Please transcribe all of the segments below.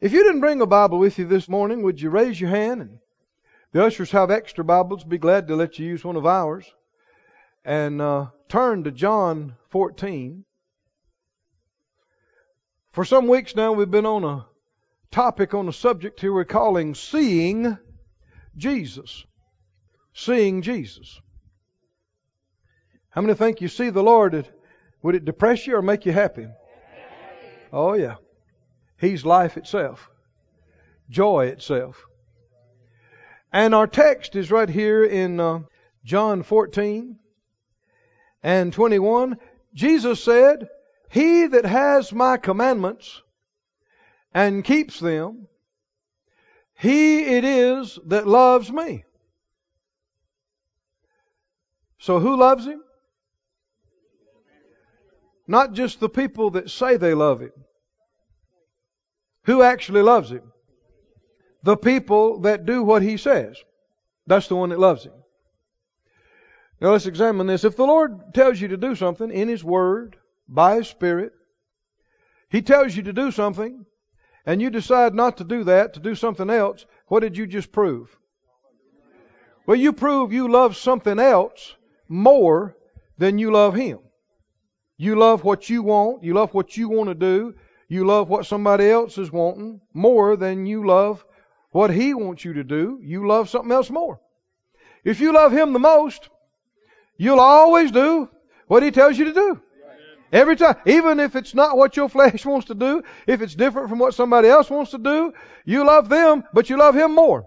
If you didn't bring a Bible with you this morning, would you raise your hand? And the ushers have extra Bibles. Be glad to let you use one of ours. And uh, turn to John 14. For some weeks now, we've been on a topic on a subject here we're calling Seeing Jesus. Seeing Jesus. How many think you see the Lord? Would it depress you or make you happy? Oh, yeah. He's life itself, joy itself. And our text is right here in uh, John 14 and 21. Jesus said, He that has my commandments and keeps them, he it is that loves me. So who loves him? Not just the people that say they love him. Who actually loves him? The people that do what he says. That's the one that loves him. Now let's examine this. If the Lord tells you to do something in His Word, by His Spirit, He tells you to do something, and you decide not to do that, to do something else, what did you just prove? Well, you prove you love something else more than you love Him. You love what you want, you love what you want to do, you love what somebody else is wanting more than you love what He wants you to do. You love something else more. If you love Him the most, you'll always do what He tells you to do. Every time. Even if it's not what your flesh wants to do, if it's different from what somebody else wants to do, you love them, but you love Him more.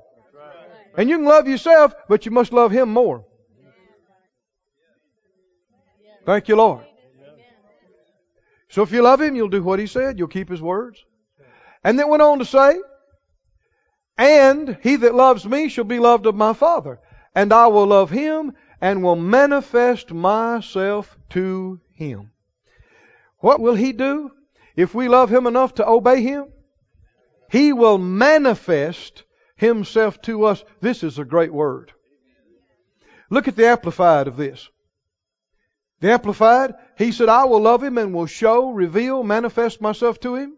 And you can love yourself, but you must love Him more. Thank you, Lord. So if you love him, you'll do what he said. You'll keep his words. And then went on to say, and he that loves me shall be loved of my Father. And I will love him and will manifest myself to him. What will he do if we love him enough to obey him? He will manifest himself to us. This is a great word. Look at the amplified of this. The Amplified, he said, I will love him and will show, reveal, manifest myself to him.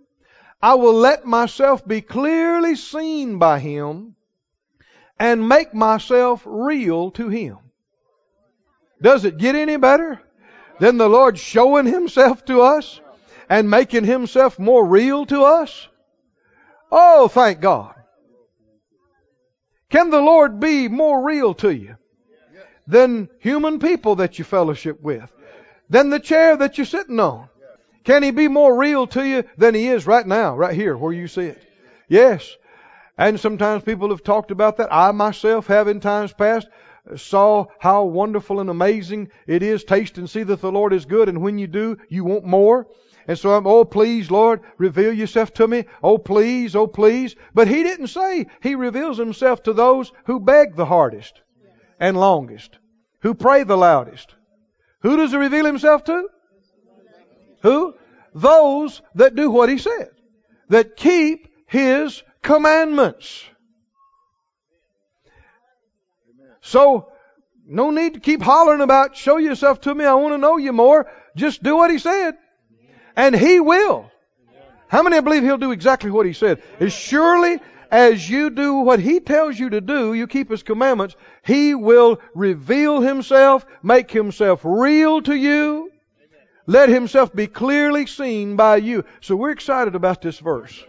I will let myself be clearly seen by him and make myself real to him. Does it get any better than the Lord showing himself to us and making himself more real to us? Oh, thank God. Can the Lord be more real to you? than human people that you fellowship with, than the chair that you're sitting on. Can he be more real to you than he is right now, right here where you sit? Yes. And sometimes people have talked about that. I myself have in times past saw how wonderful and amazing it is. Taste and see that the Lord is good. And when you do, you want more. And so I'm, oh please, Lord, reveal yourself to me. Oh please, oh please. But he didn't say he reveals himself to those who beg the hardest and longest, who pray the loudest. Who does he reveal himself to? Who? Those that do what he said, that keep his commandments. So, no need to keep hollering about, show yourself to me, I want to know you more. Just do what he said. And he will. How many believe he'll do exactly what he said? As surely as you do what He tells you to do, you keep His commandments, He will reveal Himself, make Himself real to you, let Himself be clearly seen by you. So we're excited about this verse.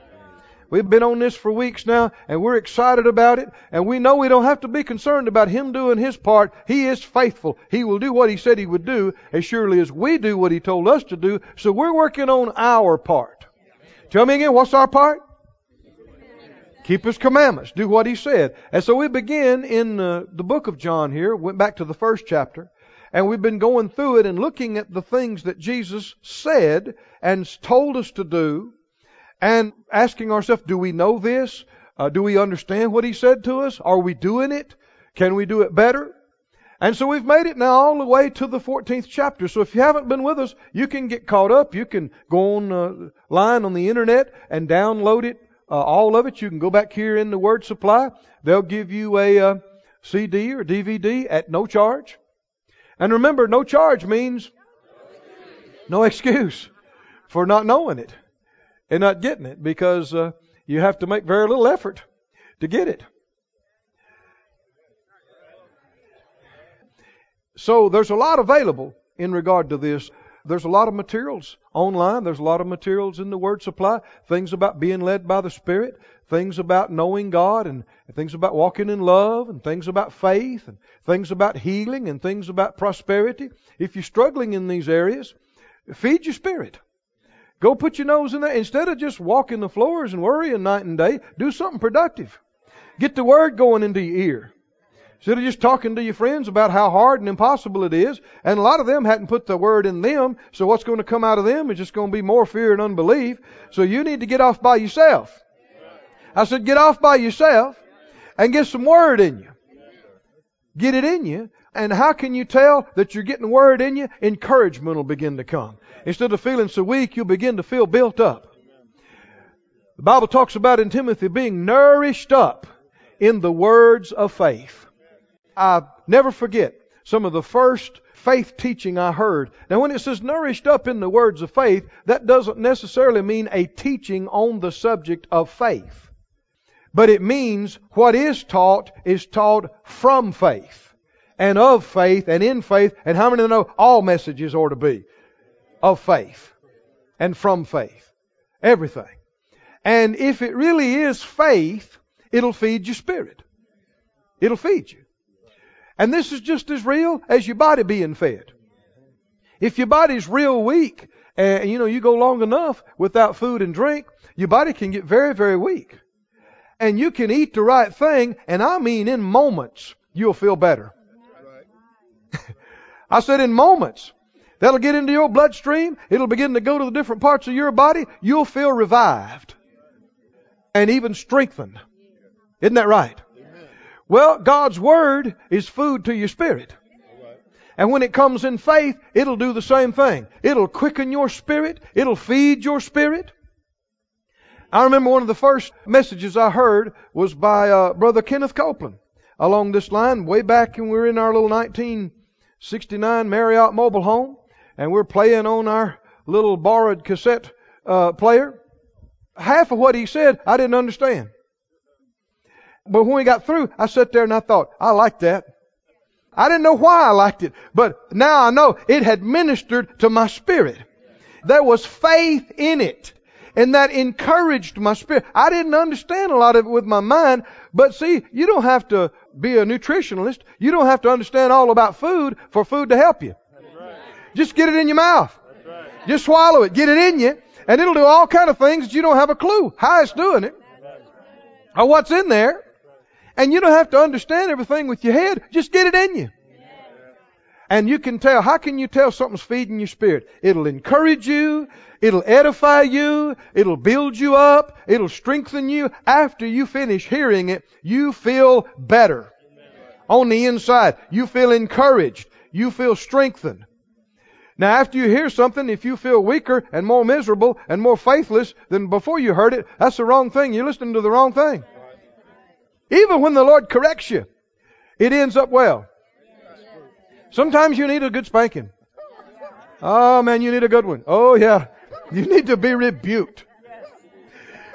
We've been on this for weeks now, and we're excited about it, and we know we don't have to be concerned about Him doing His part. He is faithful. He will do what He said He would do, as surely as we do what He told us to do. So we're working on our part. Tell me again, what's our part? Keep His commandments. Do what He said. And so we begin in uh, the book of John here, went back to the first chapter, and we've been going through it and looking at the things that Jesus said and told us to do, and asking ourselves, do we know this? Uh, do we understand what He said to us? Are we doing it? Can we do it better? And so we've made it now all the way to the 14th chapter. So if you haven't been with us, you can get caught up. You can go online uh, on the internet and download it uh, all of it. You can go back here in the Word Supply. They'll give you a uh, CD or DVD at no charge. And remember, no charge means no excuse for not knowing it and not getting it because uh, you have to make very little effort to get it. So there's a lot available in regard to this. There's a lot of materials online. There's a lot of materials in the Word Supply. Things about being led by the Spirit. Things about knowing God and things about walking in love and things about faith and things about healing and things about prosperity. If you're struggling in these areas, feed your spirit. Go put your nose in there. Instead of just walking the floors and worrying night and day, do something productive. Get the Word going into your ear. Instead of just talking to your friends about how hard and impossible it is, and a lot of them hadn't put the word in them, so what's going to come out of them is just going to be more fear and unbelief. So you need to get off by yourself. I said, get off by yourself and get some word in you. Get it in you. And how can you tell that you're getting word in you? Encouragement will begin to come. Instead of feeling so weak, you'll begin to feel built up. The Bible talks about in Timothy being nourished up in the words of faith. I never forget some of the first faith teaching I heard. Now, when it says nourished up in the words of faith, that doesn't necessarily mean a teaching on the subject of faith. But it means what is taught is taught from faith and of faith and in faith. And how many know all messages ought to be of faith and from faith? Everything. And if it really is faith, it'll feed your spirit. It'll feed you. And this is just as real as your body being fed. If your body's real weak, and you know, you go long enough without food and drink, your body can get very, very weak. And you can eat the right thing, and I mean in moments, you'll feel better. I said in moments. That'll get into your bloodstream. It'll begin to go to the different parts of your body. You'll feel revived and even strengthened. Isn't that right? Well, God's Word is food to your spirit. And when it comes in faith, it'll do the same thing. It'll quicken your spirit. It'll feed your spirit. I remember one of the first messages I heard was by uh, Brother Kenneth Copeland along this line way back when we were in our little 1969 Marlette mobile home and we're playing on our little borrowed cassette uh, player. Half of what he said I didn't understand. But when we got through, I sat there and I thought, I like that. I didn't know why I liked it, but now I know it had ministered to my spirit. There was faith in it. And that encouraged my spirit. I didn't understand a lot of it with my mind, but see, you don't have to be a nutritionalist. You don't have to understand all about food for food to help you. Right. Just get it in your mouth. Right. Just swallow it. Get it in you. And it'll do all kind of things that you don't have a clue how it's doing it. Or what's in there. And you don't have to understand everything with your head. Just get it in you. And you can tell. How can you tell something's feeding your spirit? It'll encourage you. It'll edify you. It'll build you up. It'll strengthen you. After you finish hearing it, you feel better. On the inside, you feel encouraged. You feel strengthened. Now, after you hear something, if you feel weaker and more miserable and more faithless than before you heard it, that's the wrong thing. You're listening to the wrong thing. Even when the Lord corrects you, it ends up well. Sometimes you need a good spanking. Oh man, you need a good one. Oh yeah. You need to be rebuked.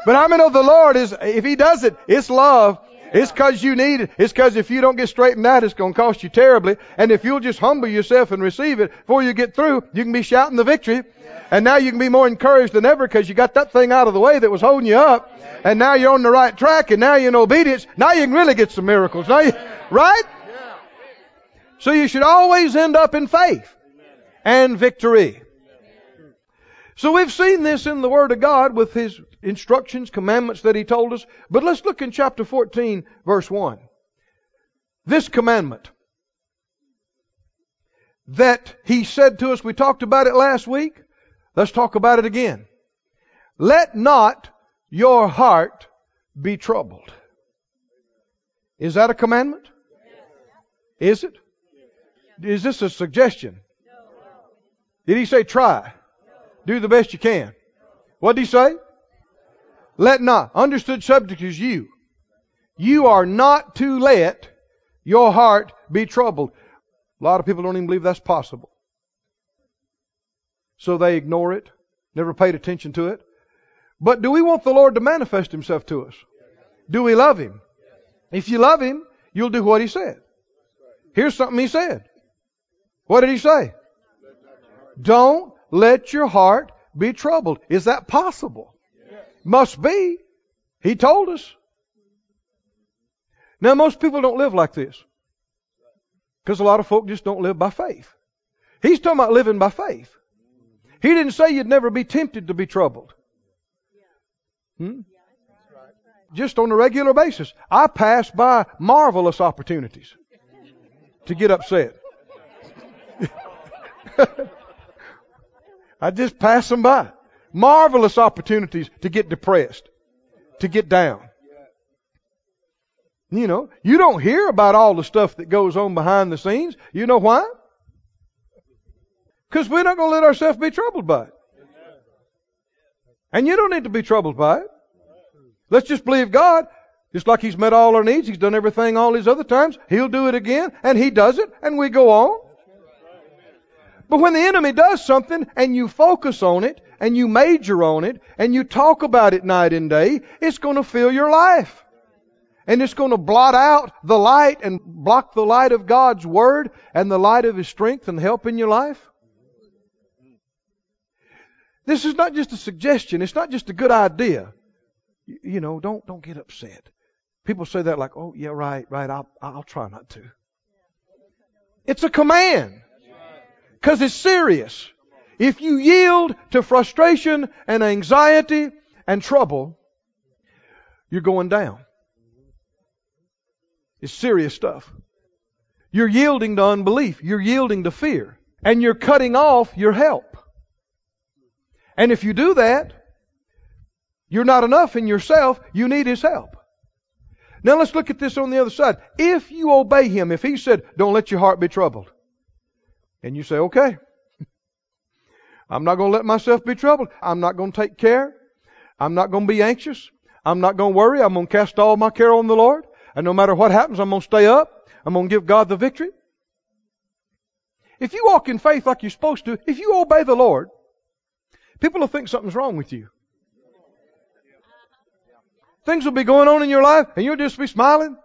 But I mean, of the Lord is, if He does it, it's love. It's cause you need it. It's cause if you don't get straightened out, it's going to cost you terribly. And if you'll just humble yourself and receive it before you get through, you can be shouting the victory. And now you can be more encouraged than ever because you got that thing out of the way that was holding you up. And now you're on the right track and now you're in obedience. Now you can really get some miracles. Now you, right? So you should always end up in faith and victory. So we've seen this in the Word of God with His instructions, commandments that He told us. But let's look in chapter 14, verse 1. This commandment that He said to us, we talked about it last week. Let's talk about it again. Let not your heart be troubled. Is that a commandment? Is it? Is this a suggestion? Did he say try? Do the best you can. What did he say? Let not. Understood subject is you. You are not to let your heart be troubled. A lot of people don't even believe that's possible. So they ignore it, never paid attention to it. But do we want the Lord to manifest Himself to us? Do we love Him? If you love Him, you'll do what He said. Here's something He said. What did He say? Don't let your heart be troubled. Is that possible? Must be. He told us. Now, most people don't live like this. Because a lot of folk just don't live by faith. He's talking about living by faith. He didn't say you'd never be tempted to be troubled. Hmm? Just on a regular basis. I pass by marvelous opportunities to get upset. I just pass them by. Marvelous opportunities to get depressed, to get down. You know, you don't hear about all the stuff that goes on behind the scenes. You know why? Because we're not going to let ourselves be troubled by it. And you don't need to be troubled by it. Let's just believe God. Just like He's met all our needs, He's done everything all these other times. He'll do it again, and He does it, and we go on. But when the enemy does something, and you focus on it, and you major on it, and you talk about it night and day, it's going to fill your life. And it's going to blot out the light and block the light of God's Word and the light of His strength and help in your life. This is not just a suggestion. It's not just a good idea. You know, don't, don't get upset. People say that like, oh, yeah, right, right, I'll, I'll try not to. It's a command. Cause it's serious. If you yield to frustration and anxiety and trouble, you're going down. It's serious stuff. You're yielding to unbelief. You're yielding to fear. And you're cutting off your help. And if you do that, you're not enough in yourself. You need His help. Now let's look at this on the other side. If you obey Him, if He said, don't let your heart be troubled, and you say, okay, I'm not going to let myself be troubled. I'm not going to take care. I'm not going to be anxious. I'm not going to worry. I'm going to cast all my care on the Lord. And no matter what happens, I'm going to stay up. I'm going to give God the victory. If you walk in faith like you're supposed to, if you obey the Lord, people will think something's wrong with you. Things will be going on in your life and you'll just be smiling.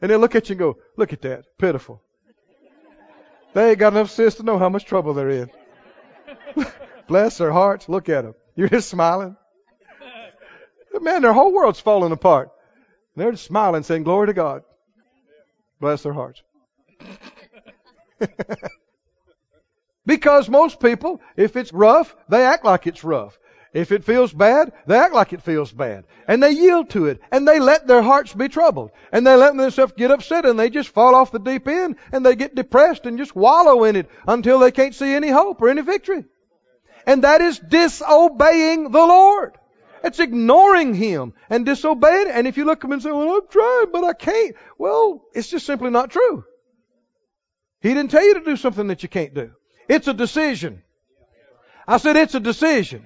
And they'll look at you and go, look at that, pitiful. They ain't got enough sense to know how much trouble they're in. Bless their hearts. Look at them. You're just smiling. Man, their whole world's falling apart. They're just smiling, saying, Glory to God. Bless their hearts. because most people, if it's rough, they act like it's rough. If it feels bad, they act like it feels bad. And they yield to it. And they let their hearts be troubled. And they let themselves get upset and they just fall off the deep end and they get depressed and just wallow in it until they can't see any hope or any victory. And that is disobeying the Lord. It's ignoring Him and disobeying. And if you look at Him and say, well, I'm trying, but I can't. Well, it's just simply not true. He didn't tell you to do something that you can't do. It's a decision. I said it's a decision.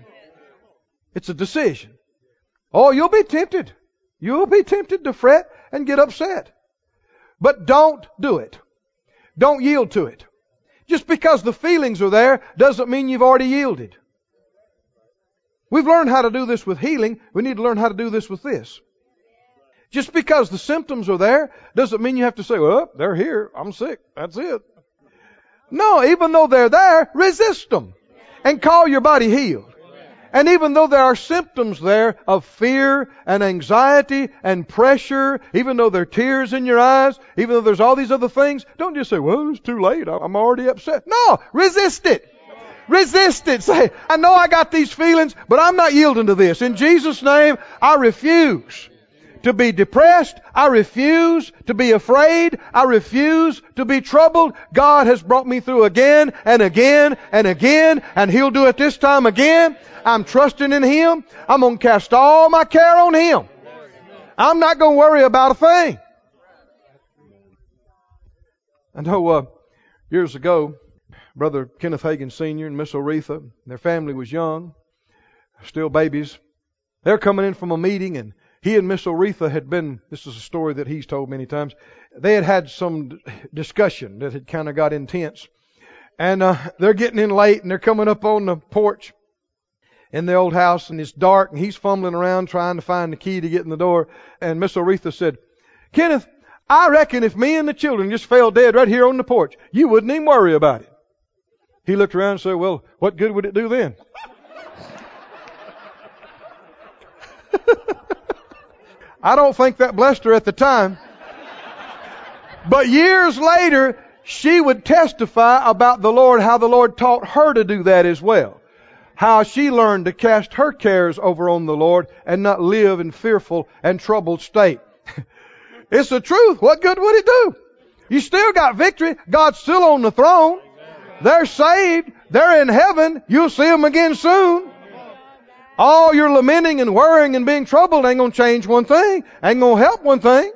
It's a decision. Oh, you'll be tempted. You'll be tempted to fret and get upset. But don't do it. Don't yield to it. Just because the feelings are there doesn't mean you've already yielded. We've learned how to do this with healing. We need to learn how to do this with this. Just because the symptoms are there doesn't mean you have to say, well, they're here. I'm sick. That's it. No, even though they're there, resist them and call your body healed. And even though there are symptoms there of fear and anxiety and pressure, even though there are tears in your eyes, even though there's all these other things, don't just say, well, it's too late. I'm already upset. No, resist it. Resist it. Say, I know I got these feelings, but I'm not yielding to this. In Jesus' name, I refuse to be depressed. I refuse to be afraid. I refuse to be troubled. God has brought me through again and again and again, and He'll do it this time again. I'm trusting in Him. I'm going to cast all my care on Him. I'm not going to worry about a thing. I know uh, years ago, Brother Kenneth Hagin Sr. and Miss Oretha. Their family was young, still babies. They're coming in from a meeting, and he and Miss Oretha had been, this is a story that he's told many times, they had had some discussion that had kind of got intense. And uh, they're getting in late, and they're coming up on the porch. in the old house and it's dark and he's fumbling around trying to find the key to get in the door. And Miss Oretha said, Kenneth, I reckon if me and the children just fell dead right here on the porch, you wouldn't even worry about it. He looked around and said, well, what good would it do then? I don't think that blessed her at the time. But years later, she would testify about the Lord, how the Lord taught her to do that as well. How she learned to cast her cares over on the Lord and not live in fearful and troubled state. it's the truth. What good would it do? You still got victory. God's still on the throne. They're saved. They're in heaven. You'll see them again soon. All your lamenting and worrying and being troubled ain't gonna change one thing. Ain't gonna help one thing.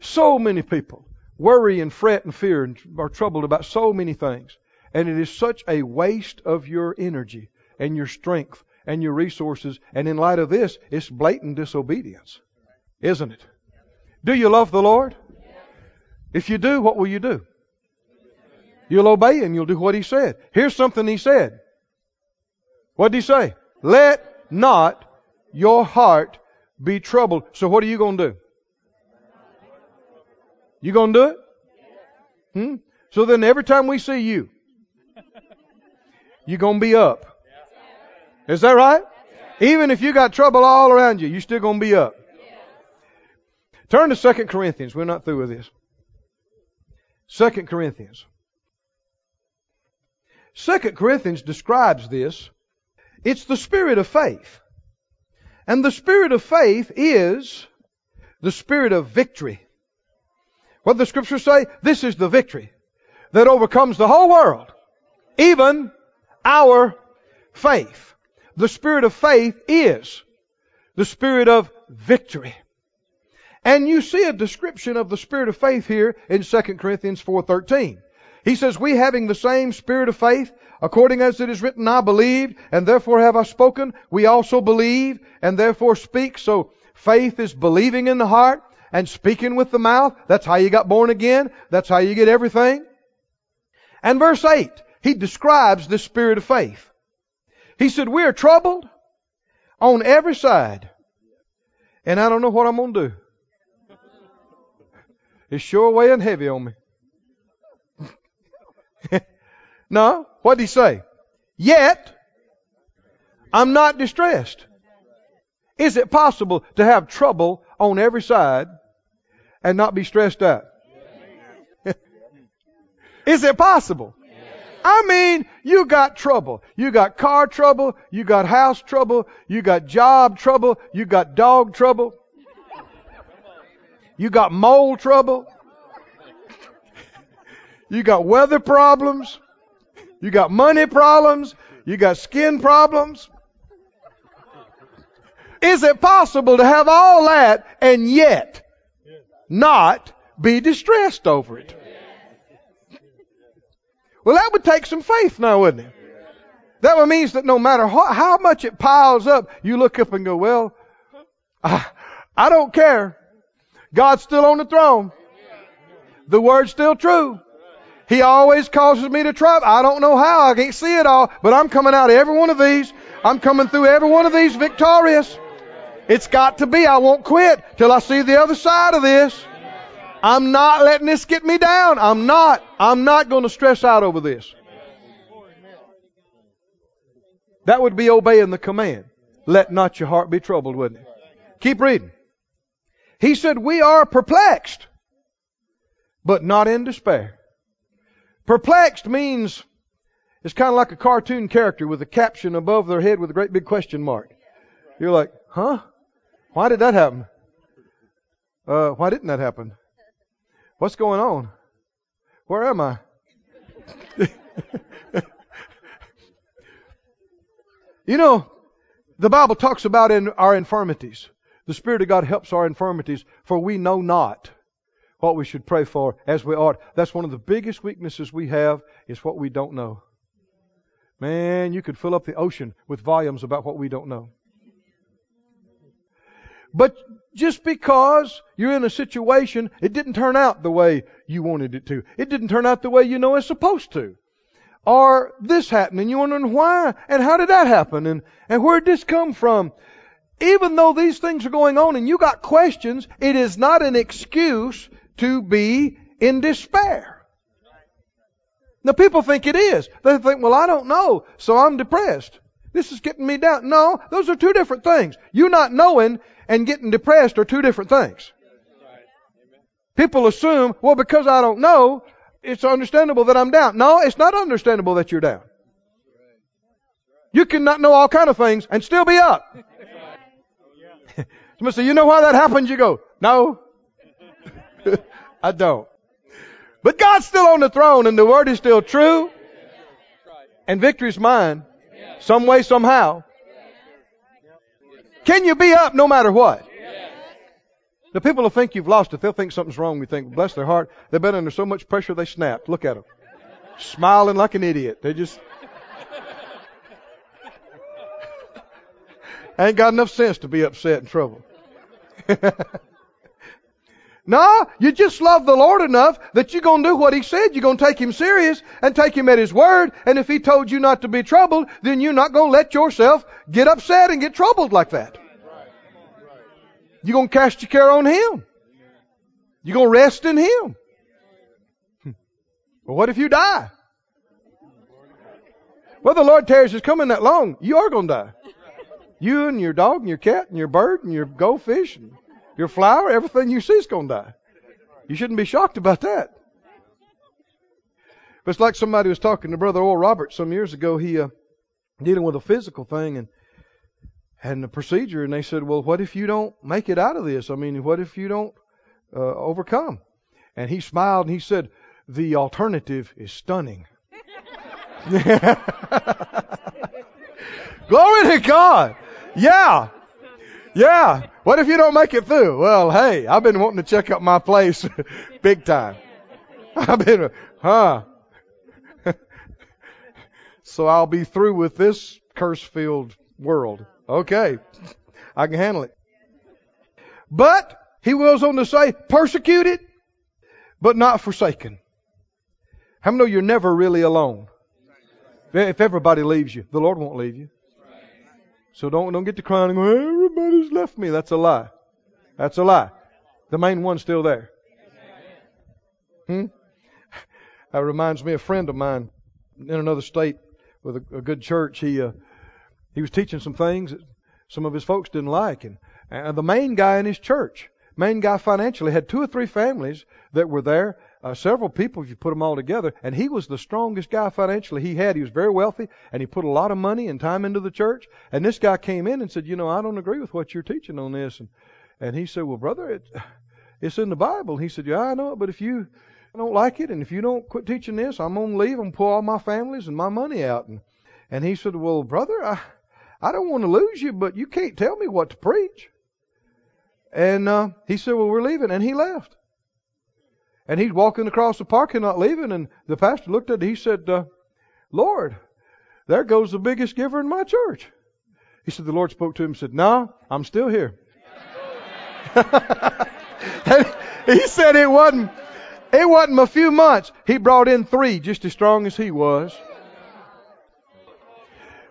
So many people worry and fret and fear and are troubled about so many things. And it is such a waste of your energy and your strength and your resources. And in light of this, it's blatant disobedience. Isn't it? Do you love the Lord? If you do, what will you do? You'll obey and you'll do what He said. Here's something He said. What did He say? Let not your heart be troubled. So what are you going to do? You going to do it? Hmm? So then every time we see you, you're going to be up. Is that right? Even if you got trouble all around you, you're still going to be up. Turn to 2 Corinthians. We're not through with this. 2 Corinthians. 2 Corinthians describes this. It's the spirit of faith. And the spirit of faith is the spirit of victory. What the scriptures say? This is the victory that overcomes the whole world, even our faith. The spirit of faith is the spirit of victory. And you see a description of the spirit of faith here in 2 Corinthians 4:13. He says, "We having the same spirit of faith, according as it is written, I believed, and therefore have I spoken. We also believe, and therefore speak." So faith is believing in the heart and speaking with the mouth. That's how you got born again. That's how you get everything. And verse 8, he describes the spirit of faith. He said, we are troubled on every side. And I don't know what I'm going to do. It's sure weighing heavy on me. no, what did he say? Yet, I'm not distressed. Is it possible to have trouble on every side and not be stressed out? Is it possible? I mean, you got trouble. You got car trouble. You got house trouble. You got job trouble. You got dog trouble. You got mole trouble. You got weather problems. You got money problems. You got skin problems. Is it possible to have all that and yet not be distressed over it? Well, that would take some faith now, wouldn't it? That would means that no matter how, how much it piles up, you look up and go, well, I, I don't care. God's still on the throne. The word's still true. He always causes me to trouble. I don't know how. I can't see it all, but I'm coming out of every one of these. I'm coming through every one of these victorious. It's got to be. I won't quit till I see the other side of this. I'm not letting this get me down. I'm not. I'm not going to stress out over this. That would be obeying the command. Let not your heart be troubled, wouldn't it? Keep reading. He said, we are perplexed, but not in despair. Perplexed means it's kind of like a cartoon character with a caption above their head with a great big question mark. You're like, huh? Why did that happen? Uh, why didn't that happen? What's going on? Where am I? you know, the Bible talks about in our infirmities. The Spirit of God helps our infirmities, for we know not what we should pray for as we ought. That's one of the biggest weaknesses we have is what we don't know. Man, you could fill up the ocean with volumes about what we don't know. But just because you're in a situation, it didn't turn out the way you wanted it to. It didn't turn out the way you know it's supposed to. or this happened and you're wondering why and how did that happen and, and where did this come from? Even though these things are going on and you got questions, it is not an excuse to be in despair. Now people think it is. They think, well, I don't know, so I'm depressed. This is getting me down. No, those are two different things. You not knowing and getting depressed are two different things. People assume, well, because I don't know, it's understandable that I'm down. No, it's not understandable that you're down. You can not know all kind of things and still be up. Somebody say, you know why that happens? You go, no, I don't. But God's still on the throne and the word is still true. And victory's mine. Some way, somehow. Can you be up no matter what? The people will think you've lost it. They'll think something's wrong. We think, bless their heart. They've been under so much pressure they snapped. Look at them. Smiling like an idiot. They just ain't got enough sense to be upset and troubled. no, you just love the Lord enough that you're going to do what He said. You're going to take Him serious and take Him at His word. And if He told you not to be troubled, then you're not going to let yourself get upset and get troubled like that. You're going to cast your care on Him. You're going to rest in Him. Hmm. Well, what if you die? Well, the Lord tarries is coming that long. You are going to die. You and your dog and your cat and your bird and your goldfish and your flower, everything you see is going to die. You shouldn't be shocked about that. But it's like somebody was talking to Brother Oral Roberts some years ago. He uh, dealing with a physical thing and and the procedure, and they said, "Well, what if you don't make it out of this? I mean, what if you don't uh, overcome?" And he smiled and he said, "The alternative is stunning." Glory to God. Yeah. Yeah. What if you don't make it through? Well, hey, I've been wanting to check out my place big time. I've been, huh? so I'll be through with this curse filled world. Okay. I can handle it. But he goes on to say, persecuted, but not forsaken. How many know you're never really alone? If everybody leaves you, the Lord won't leave you. So don't don't get to crying everybody's left me. That's a lie. That's a lie. The main one's still there. Hmm? That reminds me of a friend of mine in another state with a, a good church. He uh, he was teaching some things that some of his folks didn't like, and, and the main guy in his church, main guy financially, had two or three families that were there uh, several people if you put them all together. And he was the strongest guy financially he had. He was very wealthy, and he put a lot of money and time into the church. And this guy came in and said, "You know, I don't agree with what you're teaching on this." And and he said, "Well, brother, it, it's in the Bible." He said, "Yeah, I know it, but if you don't like it, and if you don't quit teaching this, I'm gonna leave and pull all my families and my money out." And and he said, "Well, brother, I I don't want to lose you, but you can't tell me what to preach." And uh, he said, "Well, we're leaving," and he left. And he's walking across the parking lot leaving, and the pastor looked at it. He said, uh, Lord, there goes the biggest giver in my church. He said, The Lord spoke to him and said, No, I'm still here. he said it wasn't, it wasn't a few months. He brought in three just as strong as he was.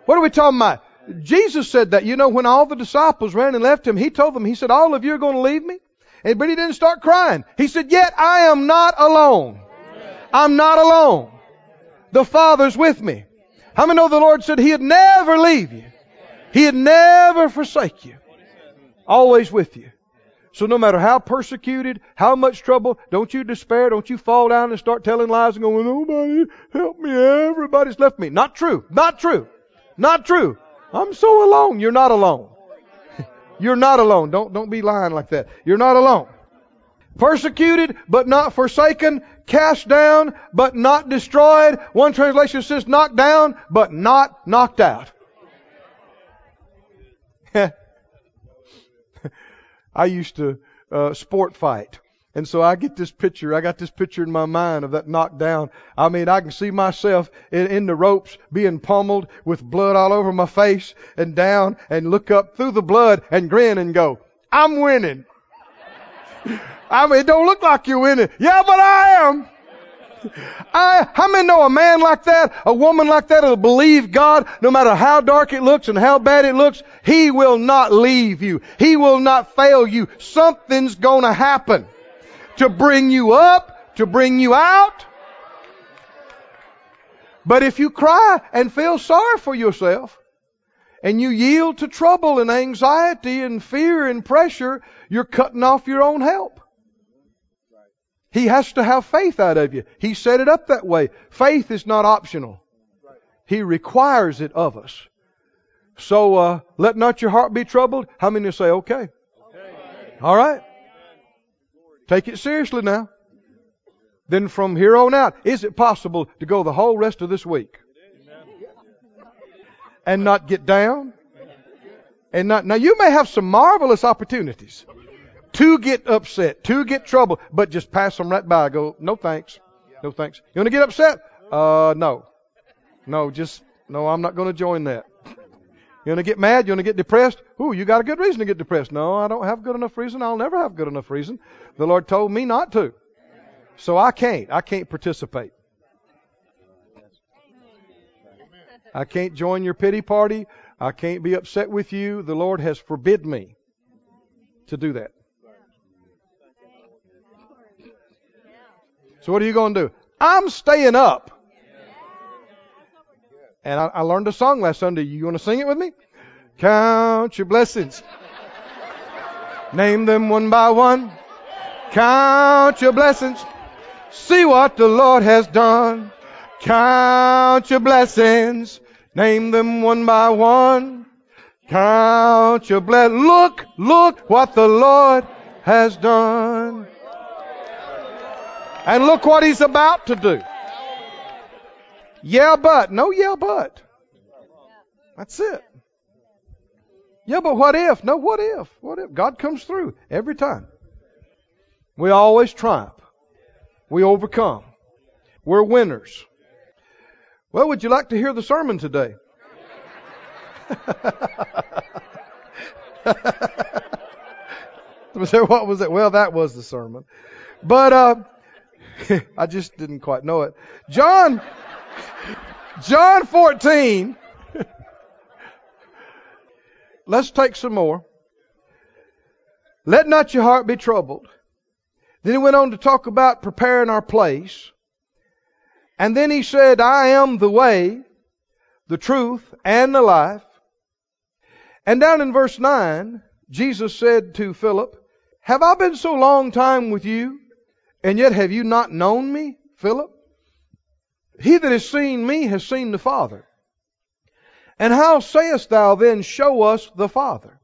What are we talking about? Jesus said that, you know, when all the disciples ran and left him, he told them, he said, all of you are going to leave me? But he didn't start crying. He said, yet I am not alone. I'm not alone. The Father's with me. How many know the Lord said He'd never leave you? He'd never forsake you. Always with you. So no matter how persecuted, how much trouble, don't you despair, don't you fall down and start telling lies and going, nobody help me, everybody's left me. Not true. Not true. Not true. I'm so alone. You're not alone. You're not alone. Don't, don't be lying like that. You're not alone. Persecuted, but not forsaken. Cast down, but not destroyed. One translation says knocked down, but not knocked out. I used to uh, sport fight. And so I get this picture, I got this picture in my mind of that knockdown. I mean, I can see myself in, in, the ropes being pummeled with blood all over my face and down and look up through the blood and grin and go, I'm winning. I mean, it don't look like you're winning. Yeah, but I am. I, how many know a man like that, a woman like that will believe God no matter how dark it looks and how bad it looks? He will not leave you. He will not fail you. Something's gonna happen to bring you up, to bring you out. But if you cry and feel sorry for yourself, and you yield to trouble and anxiety and fear and pressure, you're cutting off your own help. He has to have faith out of you. He set it up that way. Faith is not optional. He requires it of us. So, uh, let not your heart be troubled. How many say, okay? All right. Take it seriously now. Then from here on out, is it possible to go the whole rest of this week and not get down? And not, now you may have some marvelous opportunities to get upset, to get trouble, but just pass them right by. Go, no thanks. No thanks. You want to get upset? Uh, no. No, just, no, I'm not going to join that. You want to get mad? You want to get depressed? Ooh, you got a good reason to get depressed. No, I don't have good enough reason. I'll never have good enough reason. The Lord told me not to. So I can't. I can't participate. I can't join your pity party. I can't be upset with you. The Lord has forbid me to do that. So what are you going to do? I'm staying up. And I, I learned a song last Sunday. You want to sing it with me? Count your blessings. Name them one by one. Count your blessings. See what the Lord has done. Count your blessings. Name them one by one. Count your blessings. Look, look what the Lord has done. And look what he's about to do. Yeah, but. No, yeah, but. That's it. Yeah, but what if? No, what if? What if? God comes through every time. We always triumph. We overcome. We're winners. Well, would you like to hear the sermon today? what was it? Well, that was the sermon. But uh, I just didn't quite know it. John, John 14. Let's take some more. Let not your heart be troubled. Then he went on to talk about preparing our place. And then he said, I am the way, the truth, and the life. And down in verse 9, Jesus said to Philip, Have I been so long time with you, and yet have you not known me, Philip? He that has seen me has seen the Father. And how sayest thou then, Show us the Father?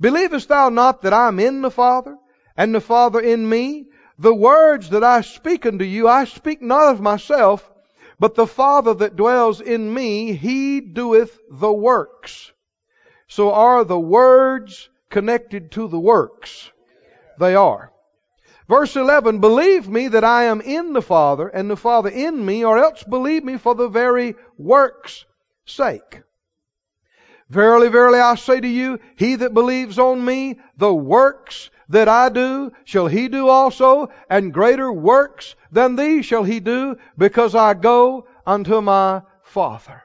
Believest thou not that I am in the Father, and the Father in me? The words that I speak unto you, I speak not of myself, but the Father that dwells in me, he doeth the works. So are the words connected to the works? They are. Verse 11, believe me that I am in the Father and the Father in me, or else believe me for the very works' sake. Verily, verily, I say to you, he that believes on me, the works that I do shall he do also, and greater works than these shall he do, because I go unto my Father.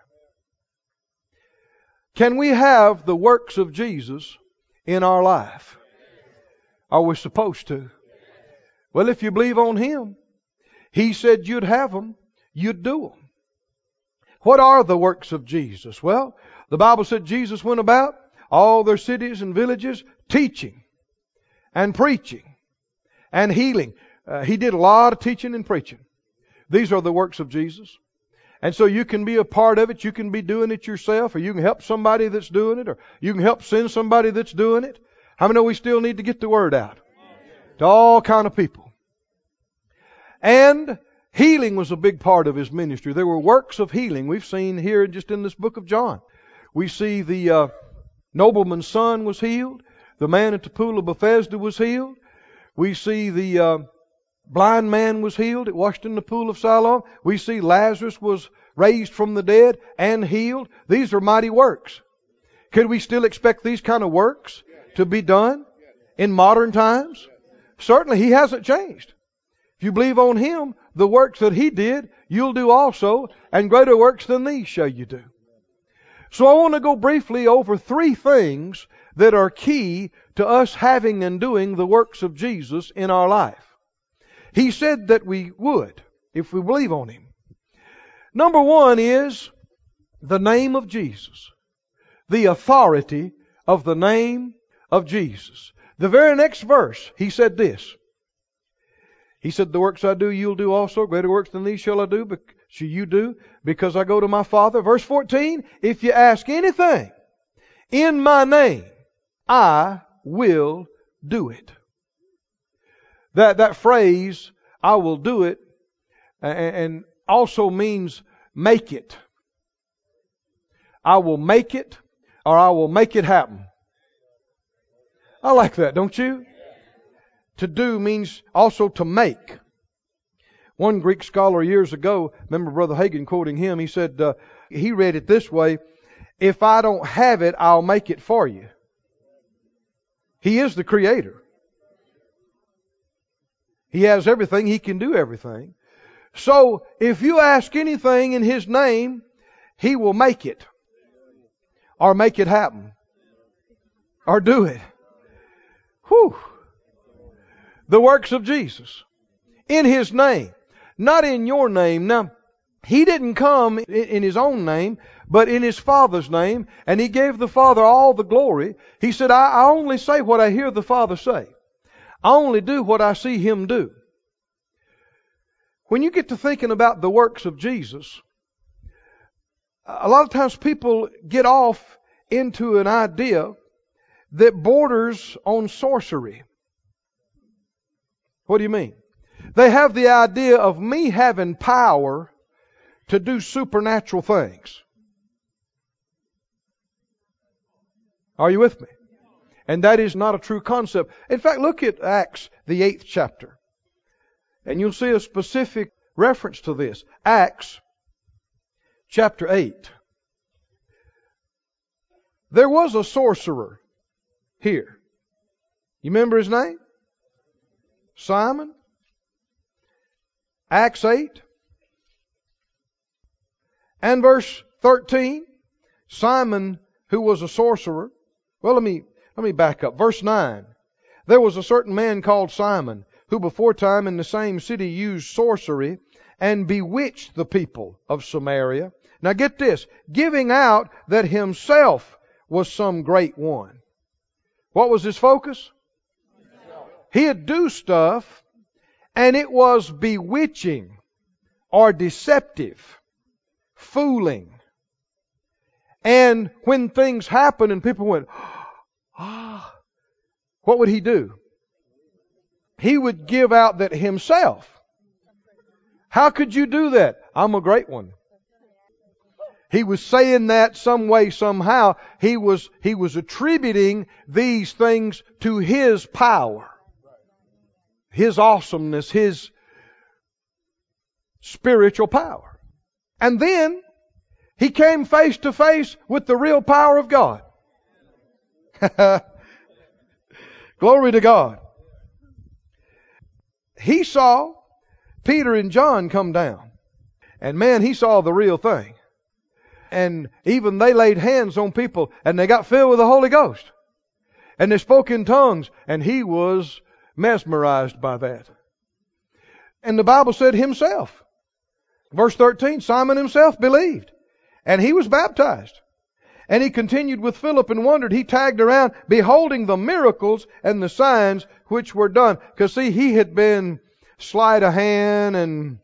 Can we have the works of Jesus in our life? Are we supposed to? Well, if you believe on Him, He said you'd have them, you'd do them. What are the works of Jesus? Well, the Bible said Jesus went about all their cities and villages teaching and preaching and healing. Uh, he did a lot of teaching and preaching. These are the works of Jesus. And so you can be a part of it. You can be doing it yourself, or you can help somebody that's doing it, or you can help send somebody that's doing it. How many know we still need to get the word out to all kind of people? And healing was a big part of his ministry. There were works of healing. We've seen here just in this book of John. We see the uh, nobleman's son was healed. The man at the pool of Bethesda was healed. We see the uh, blind man was healed. It washed in the pool of Siloam. We see Lazarus was raised from the dead and healed. These are mighty works. Could we still expect these kind of works to be done in modern times? Certainly, he hasn't changed. If you believe on Him, the works that He did, you'll do also, and greater works than these shall you do. So I want to go briefly over three things that are key to us having and doing the works of Jesus in our life. He said that we would, if we believe on Him. Number one is the name of Jesus. The authority of the name of Jesus. The very next verse, he said this. He said, The works I do, you'll do also. Greater works than these shall I do, shall you do, because I go to my Father. Verse 14, if you ask anything in my name, I will do it. That, that phrase, I will do it, and also means make it. I will make it, or I will make it happen. I like that, don't you? To do means also to make. One Greek scholar years ago, remember Brother Hagin quoting him, he said, uh, he read it this way, if I don't have it, I'll make it for you. He is the creator. He has everything. He can do everything. So, if you ask anything in His name, He will make it. Or make it happen. Or do it. Whew. The works of Jesus. In His name. Not in your name. Now, He didn't come in His own name, but in His Father's name, and He gave the Father all the glory. He said, I, only say what I hear the Father say. I only do what I see Him do. When you get to thinking about the works of Jesus, a lot of times people get off into an idea that borders on sorcery. What do you mean? They have the idea of me having power to do supernatural things. Are you with me? And that is not a true concept. In fact, look at Acts, the eighth chapter. And you'll see a specific reference to this. Acts chapter 8. There was a sorcerer here. You remember his name? Simon. Acts 8. And verse 13. Simon, who was a sorcerer. Well, let me, let me back up. Verse 9. There was a certain man called Simon who before time in the same city used sorcery and bewitched the people of Samaria. Now get this, giving out that himself was some great one. What was his focus? He'd do stuff and it was bewitching or deceptive, fooling. And when things happened and people went, ah, what would he do? he would give out that himself. How could you do that? I'm a great one. He was saying that some way, somehow. He was, he was attributing these things to his power, his awesomeness, his spiritual power. And then he came face to face with the real power of God. Glory to God he saw Peter and John come down. And man, he saw the real thing. And even they laid hands on people and they got filled with the Holy Ghost. And they spoke in tongues and he was mesmerized by that. And the Bible said himself. Verse 13, Simon himself believed and he was baptized. And he continued with Philip and wondered. He tagged around, beholding the miracles and the signs which were done. Because see, he had been sleight of hand and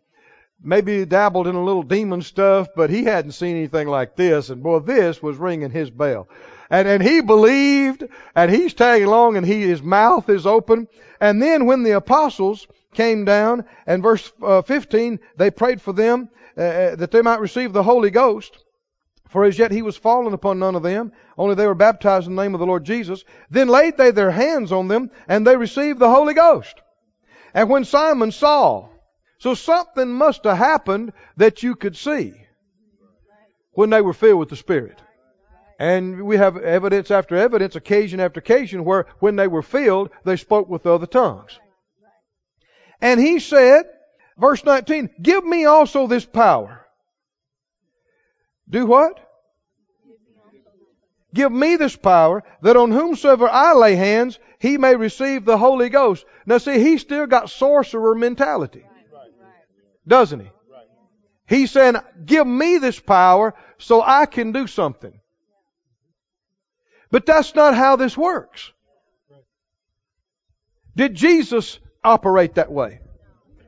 maybe dabbled in a little demon stuff, but he hadn't seen anything like this. And boy, this was ringing his bell. And, and he believed, and he's tagging along, and he, his mouth is open. And then when the apostles came down, and verse uh, 15, they prayed for them uh, uh that they might receive the Holy Ghost. For as yet he was fallen upon none of them, only they were baptized in the name of the Lord Jesus. Then laid they their hands on them, and they received the Holy Ghost. And when Simon saw, so something must have happened that you could see when they were filled with the Spirit. And we have evidence after evidence, occasion after occasion, where when they were filled, they spoke with other tongues. And he said, verse 19, give me also this power. Do what? Give me this power that on whomsoever I lay hands, he may receive the Holy Ghost. Now see, he still got sorcerer mentality. Doesn't he? He's saying, give me this power so I can do something. But that's not how this works. Did Jesus operate that way?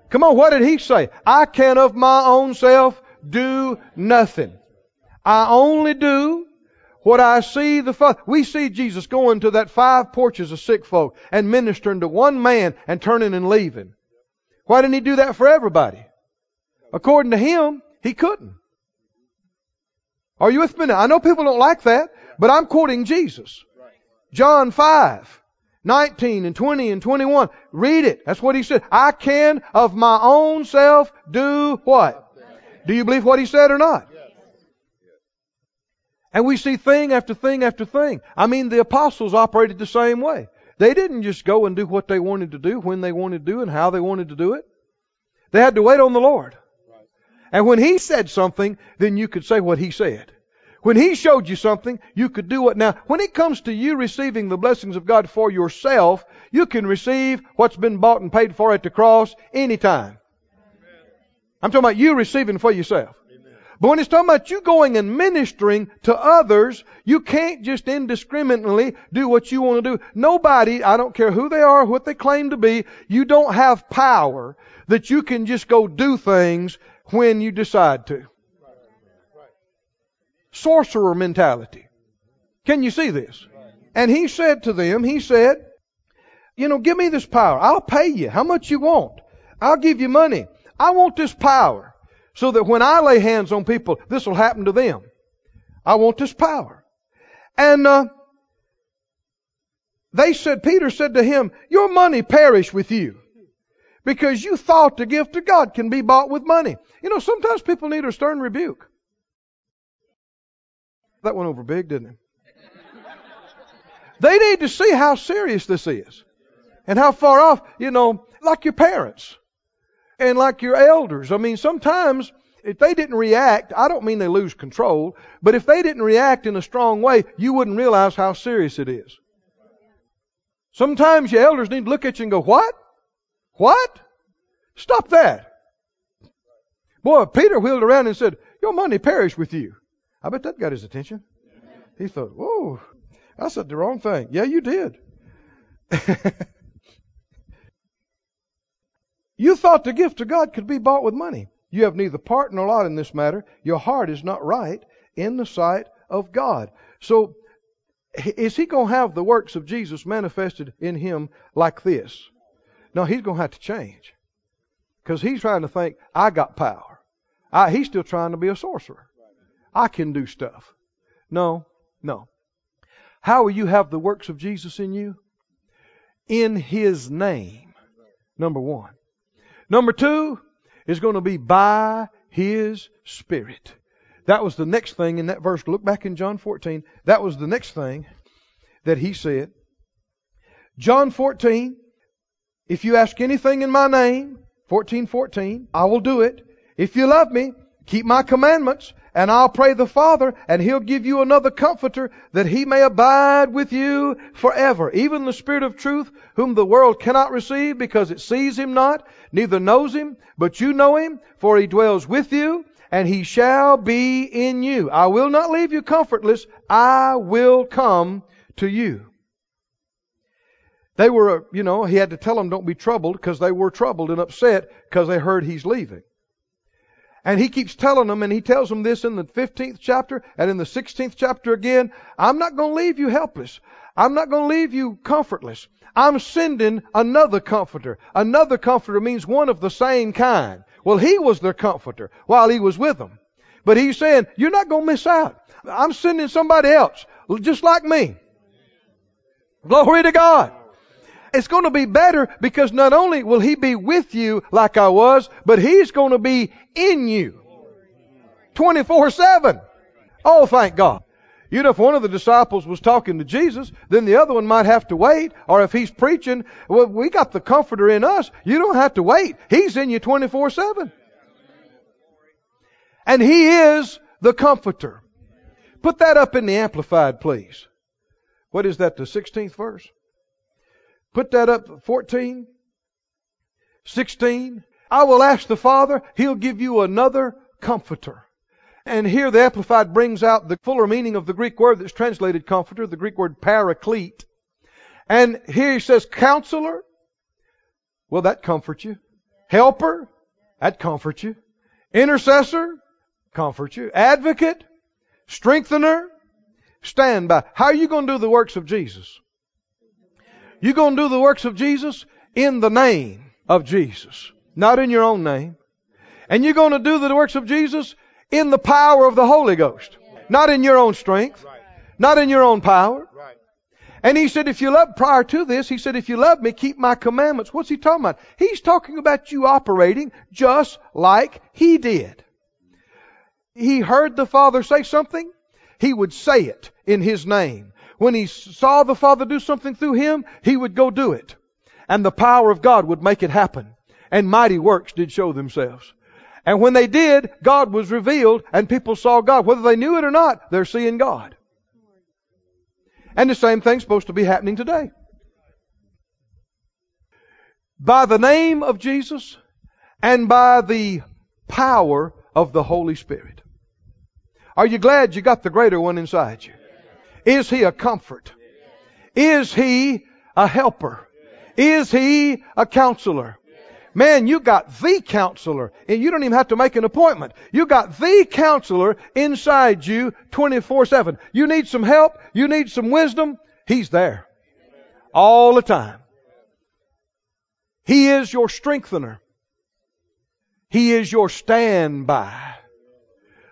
Come on, what did he say? I can of my own self do nothing. I only do what I see the Father. We see Jesus going to that five porches of sick folk and ministering to one man and turning and leaving. Why didn't he do that for everybody? According to him, he couldn't. Are you with me? I know people don't like that, but I'm quoting Jesus. John 5, 19 and 20 and 21. Read it. That's what he said. I can of my own self do what? Do you believe what he said or not? And we see thing after thing after thing. I mean, the apostles operated the same way. They didn't just go and do what they wanted to do, when they wanted to do, and how they wanted to do it. They had to wait on the Lord. And when He said something, then you could say what He said. When He showed you something, you could do it. Now, when it comes to you receiving the blessings of God for yourself, you can receive what's been bought and paid for at the cross anytime. I'm talking about you receiving for yourself. But when it's talking about you going and ministering to others, you can't just indiscriminately do what you want to do. Nobody, I don't care who they are, what they claim to be, you don't have power that you can just go do things when you decide to. Sorcerer mentality. Can you see this? And he said to them, he said, you know, give me this power. I'll pay you how much you want. I'll give you money. I want this power. So that when I lay hands on people, this will happen to them. I want this power. And uh, they said, Peter said to him, Your money perish with you. Because you thought the gift of God can be bought with money. You know, sometimes people need a stern rebuke. That went over big, didn't it? they need to see how serious this is. And how far off, you know, like your parents and like your elders. I mean, sometimes if they didn't react, I don't mean they lose control, but if they didn't react in a strong way, you wouldn't realize how serious it is. Sometimes your elders need to look at you and go, what? What? Stop that. Boy, Peter wheeled around and said, your money perish with you. I bet that got his attention. He thought, whoa, I said the wrong thing. Yeah, you did. You thought the gift of God could be bought with money. You have neither part nor lot in this matter. Your heart is not right in the sight of God. So, is he going to have the works of Jesus manifested in him like this? No, he's going to have to change. Because he's trying to think, I got power. I, he's still trying to be a sorcerer. I can do stuff. No, no. How will you have the works of Jesus in you? In his name. Number one. Number two is going to be by His Spirit. That was the next thing in that verse. Look back in John 14. That was the next thing that He said. John 14, if you ask anything in my name, 1414, 14, I will do it. If you love me, keep my commandments, and I'll pray the Father, and He'll give you another comforter that He may abide with you forever. Even the Spirit of truth, whom the world cannot receive because it sees Him not, neither knows Him, but you know Him, for He dwells with you, and He shall be in you. I will not leave you comfortless. I will come to you. They were, you know, He had to tell them don't be troubled because they were troubled and upset because they heard He's leaving. And he keeps telling them, and he tells them this in the 15th chapter and in the 16th chapter again. I'm not going to leave you helpless. I'm not going to leave you comfortless. I'm sending another comforter. Another comforter means one of the same kind. Well, he was their comforter while he was with them. But he's saying, you're not going to miss out. I'm sending somebody else, just like me. Glory to God. It's going to be better because not only will He be with you like I was, but He's going to be in you. 24-7. Oh, thank God. You know, if one of the disciples was talking to Jesus, then the other one might have to wait. Or if he's preaching, well, we got the comforter in us. You don't have to wait. He's in you 24-7. And he is the comforter. Put that up in the Amplified, please. What is that, the 16th verse? Put that up, 14, 16. I will ask the Father, He'll give you another comforter. And here the Amplified brings out the fuller meaning of the Greek word that's translated comforter, the Greek word paraclete. And here he says counselor. Will that comfort you. Helper. That comforts you. Intercessor. Comforts you. Advocate. Strengthener. Stand by. How are you going to do the works of Jesus? You're going to do the works of Jesus in the name of Jesus. Not in your own name. And you're going to do the works of Jesus in the power of the Holy Ghost. Not in your own strength. Not in your own power. And he said, if you love, prior to this, he said, if you love me, keep my commandments. What's he talking about? He's talking about you operating just like he did. He heard the Father say something, he would say it in his name. When he saw the Father do something through him, he would go do it. And the power of God would make it happen. And mighty works did show themselves. And when they did, God was revealed and people saw God. Whether they knew it or not, they're seeing God. And the same thing's supposed to be happening today. By the name of Jesus and by the power of the Holy Spirit. Are you glad you got the greater one inside you? Is he a comfort? Is he a helper? Is he a counselor? Man, you got the counselor, and you don't even have to make an appointment. You got the counselor inside you 24-7. You need some help, you need some wisdom, he's there. All the time. He is your strengthener. He is your standby.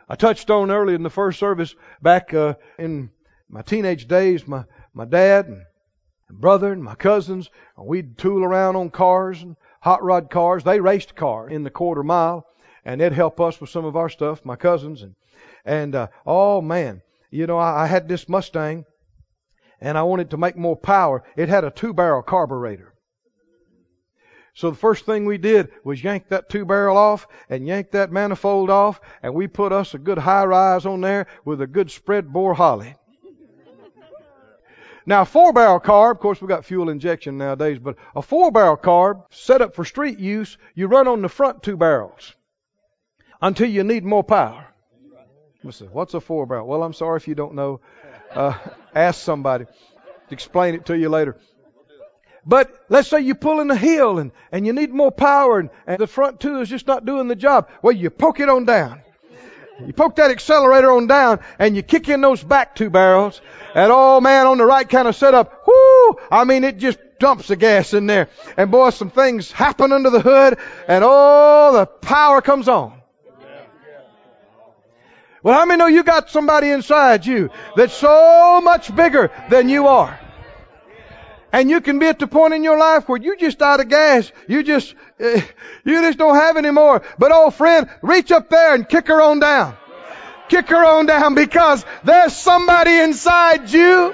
I touched on early in the first service back uh, in my teenage days, my, my dad and brother and my cousins, we'd tool around on cars and hot rod cars. They raced cars in the quarter mile, and they'd help us with some of our stuff, my cousins, and and uh, oh man, you know I, I had this Mustang, and I wanted to make more power. It had a two barrel carburetor. So the first thing we did was yank that two barrel off and yank that manifold off, and we put us a good high rise on there with a good spread bore Holley. Now, a four barrel carb, of course, we've got fuel injection nowadays, but a four barrel carb set up for street use, you run on the front two barrels until you need more power. What's a four barrel? Well, I'm sorry if you don't know. Uh, ask somebody explain it to you later. But let's say you pull in a hill and, and you need more power and, and the front two is just not doing the job. Well, you poke it on down. You poke that accelerator on down and you kick in those back two barrels and oh man, on the right kind of setup, whoo! I mean, it just dumps the gas in there. And boy, some things happen under the hood and oh, the power comes on. Well, how many know you got somebody inside you that's so much bigger than you are? And you can be at the point in your life where you just out of gas. You just, uh, you just don't have any more. But oh friend, reach up there and kick her on down. Kick her on down because there's somebody inside you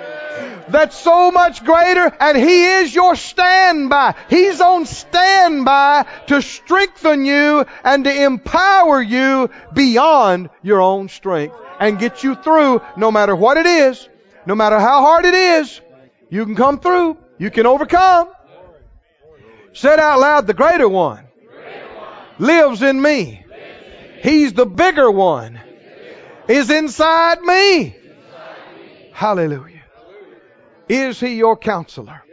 that's so much greater and He is your standby. He's on standby to strengthen you and to empower you beyond your own strength and get you through no matter what it is, no matter how hard it is. You can come through. You can overcome. Said out loud, the greater one lives in me. He's the bigger one. Is inside me. Hallelujah. Is he your counselor?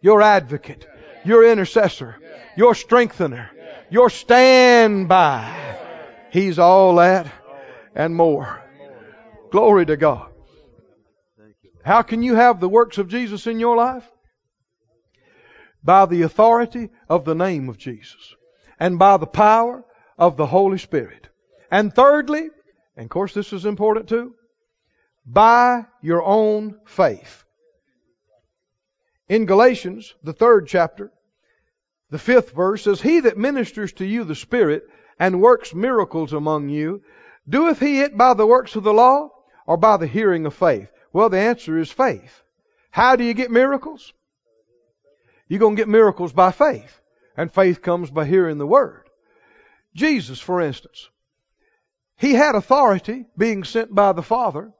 Your advocate? Your intercessor? Your strengthener? Your standby? He's all that and more. Glory to God. How can you have the works of Jesus in your life? By the authority of the name of Jesus and by the power of the Holy Spirit. And thirdly, and of course this is important too, by your own faith. In Galatians, the third chapter, the fifth verse says, He that ministers to you the Spirit and works miracles among you, doeth he it by the works of the law or by the hearing of faith? Well, the answer is faith. How do you get miracles? You're going to get miracles by faith. And faith comes by hearing the Word. Jesus, for instance, he had authority being sent by the Father.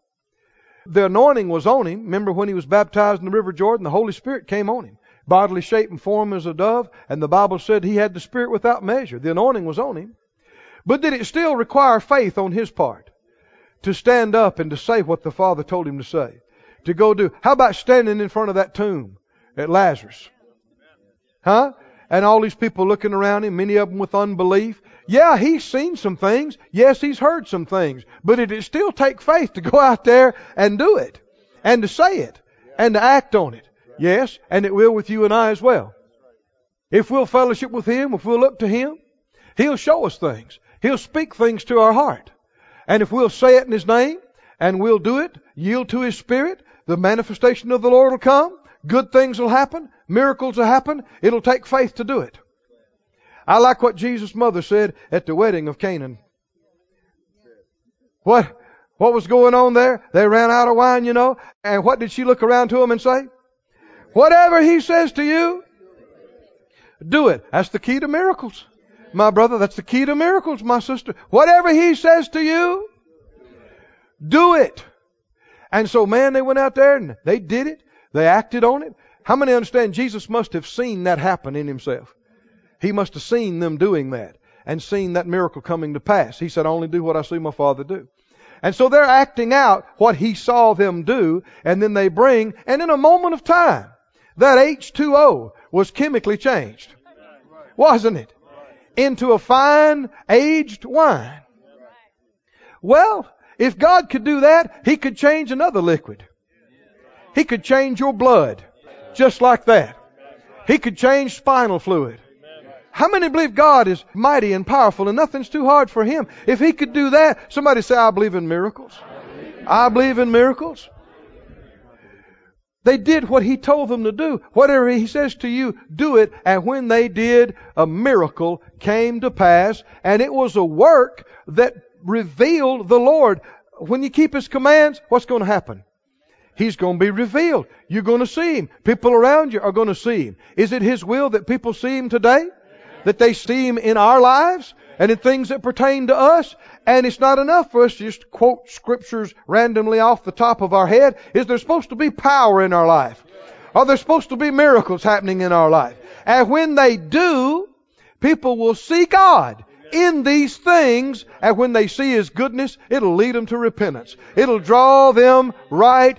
The anointing was on him. Remember when he was baptized in the River Jordan, the Holy Spirit came on him. Bodily shape and form as a dove, and the Bible said he had the Spirit without measure. The anointing was on him. But did it still require faith on his part to stand up and to say what the Father told him to say? To go do. How about standing in front of that tomb at Lazarus? Huh? And all these people looking around him, many of them with unbelief. Yeah, he's seen some things. Yes, he's heard some things. But it still take faith to go out there and do it. And to say it. And to act on it. Yes, and it will with you and I as well. If we'll fellowship with Him, if we'll look to Him, He'll show us things. He'll speak things to our heart. And if we'll say it in His name, and we'll do it, yield to His Spirit, the manifestation of the Lord will come, good things will happen, miracles will happen, it'll take faith to do it. I like what Jesus' mother said at the wedding of Cana. What, what was going on there? They ran out of wine, you know, and what did she look around to him and say? Whatever he says to you, do it. That's the key to miracles. My brother, that's the key to miracles, my sister. Whatever he says to you, do it. And so, man, they went out there and they did it. They acted on it. How many understand Jesus must have seen that happen in himself? He must have seen them doing that and seen that miracle coming to pass. He said, I only do what I see my Father do. And so they're acting out what he saw them do, and then they bring, and in a moment of time, that H2O was chemically changed. Wasn't it? Into a fine aged wine. Well, if God could do that, He could change another liquid. He could change your blood. Just like that. He could change spinal fluid. How many believe God is mighty and powerful and nothing's too hard for Him? If He could do that, somebody say, I believe in miracles. I believe in miracles. They did what He told them to do. Whatever He says to you, do it. And when they did, a miracle came to pass and it was a work that revealed the Lord. When you keep His commands, what's going to happen? He's going to be revealed. You're going to see Him. People around you are going to see Him. Is it His will that people see Him today? that they see Him in our lives and in things that pertain to us. And it's not enough for us to just quote scriptures randomly off the top of our head. Is there supposed to be power in our life? Are there supposed to be miracles happening in our life? And when they do, people will see God in these things, and when they see His goodness, it'll lead them to repentance. It'll draw them right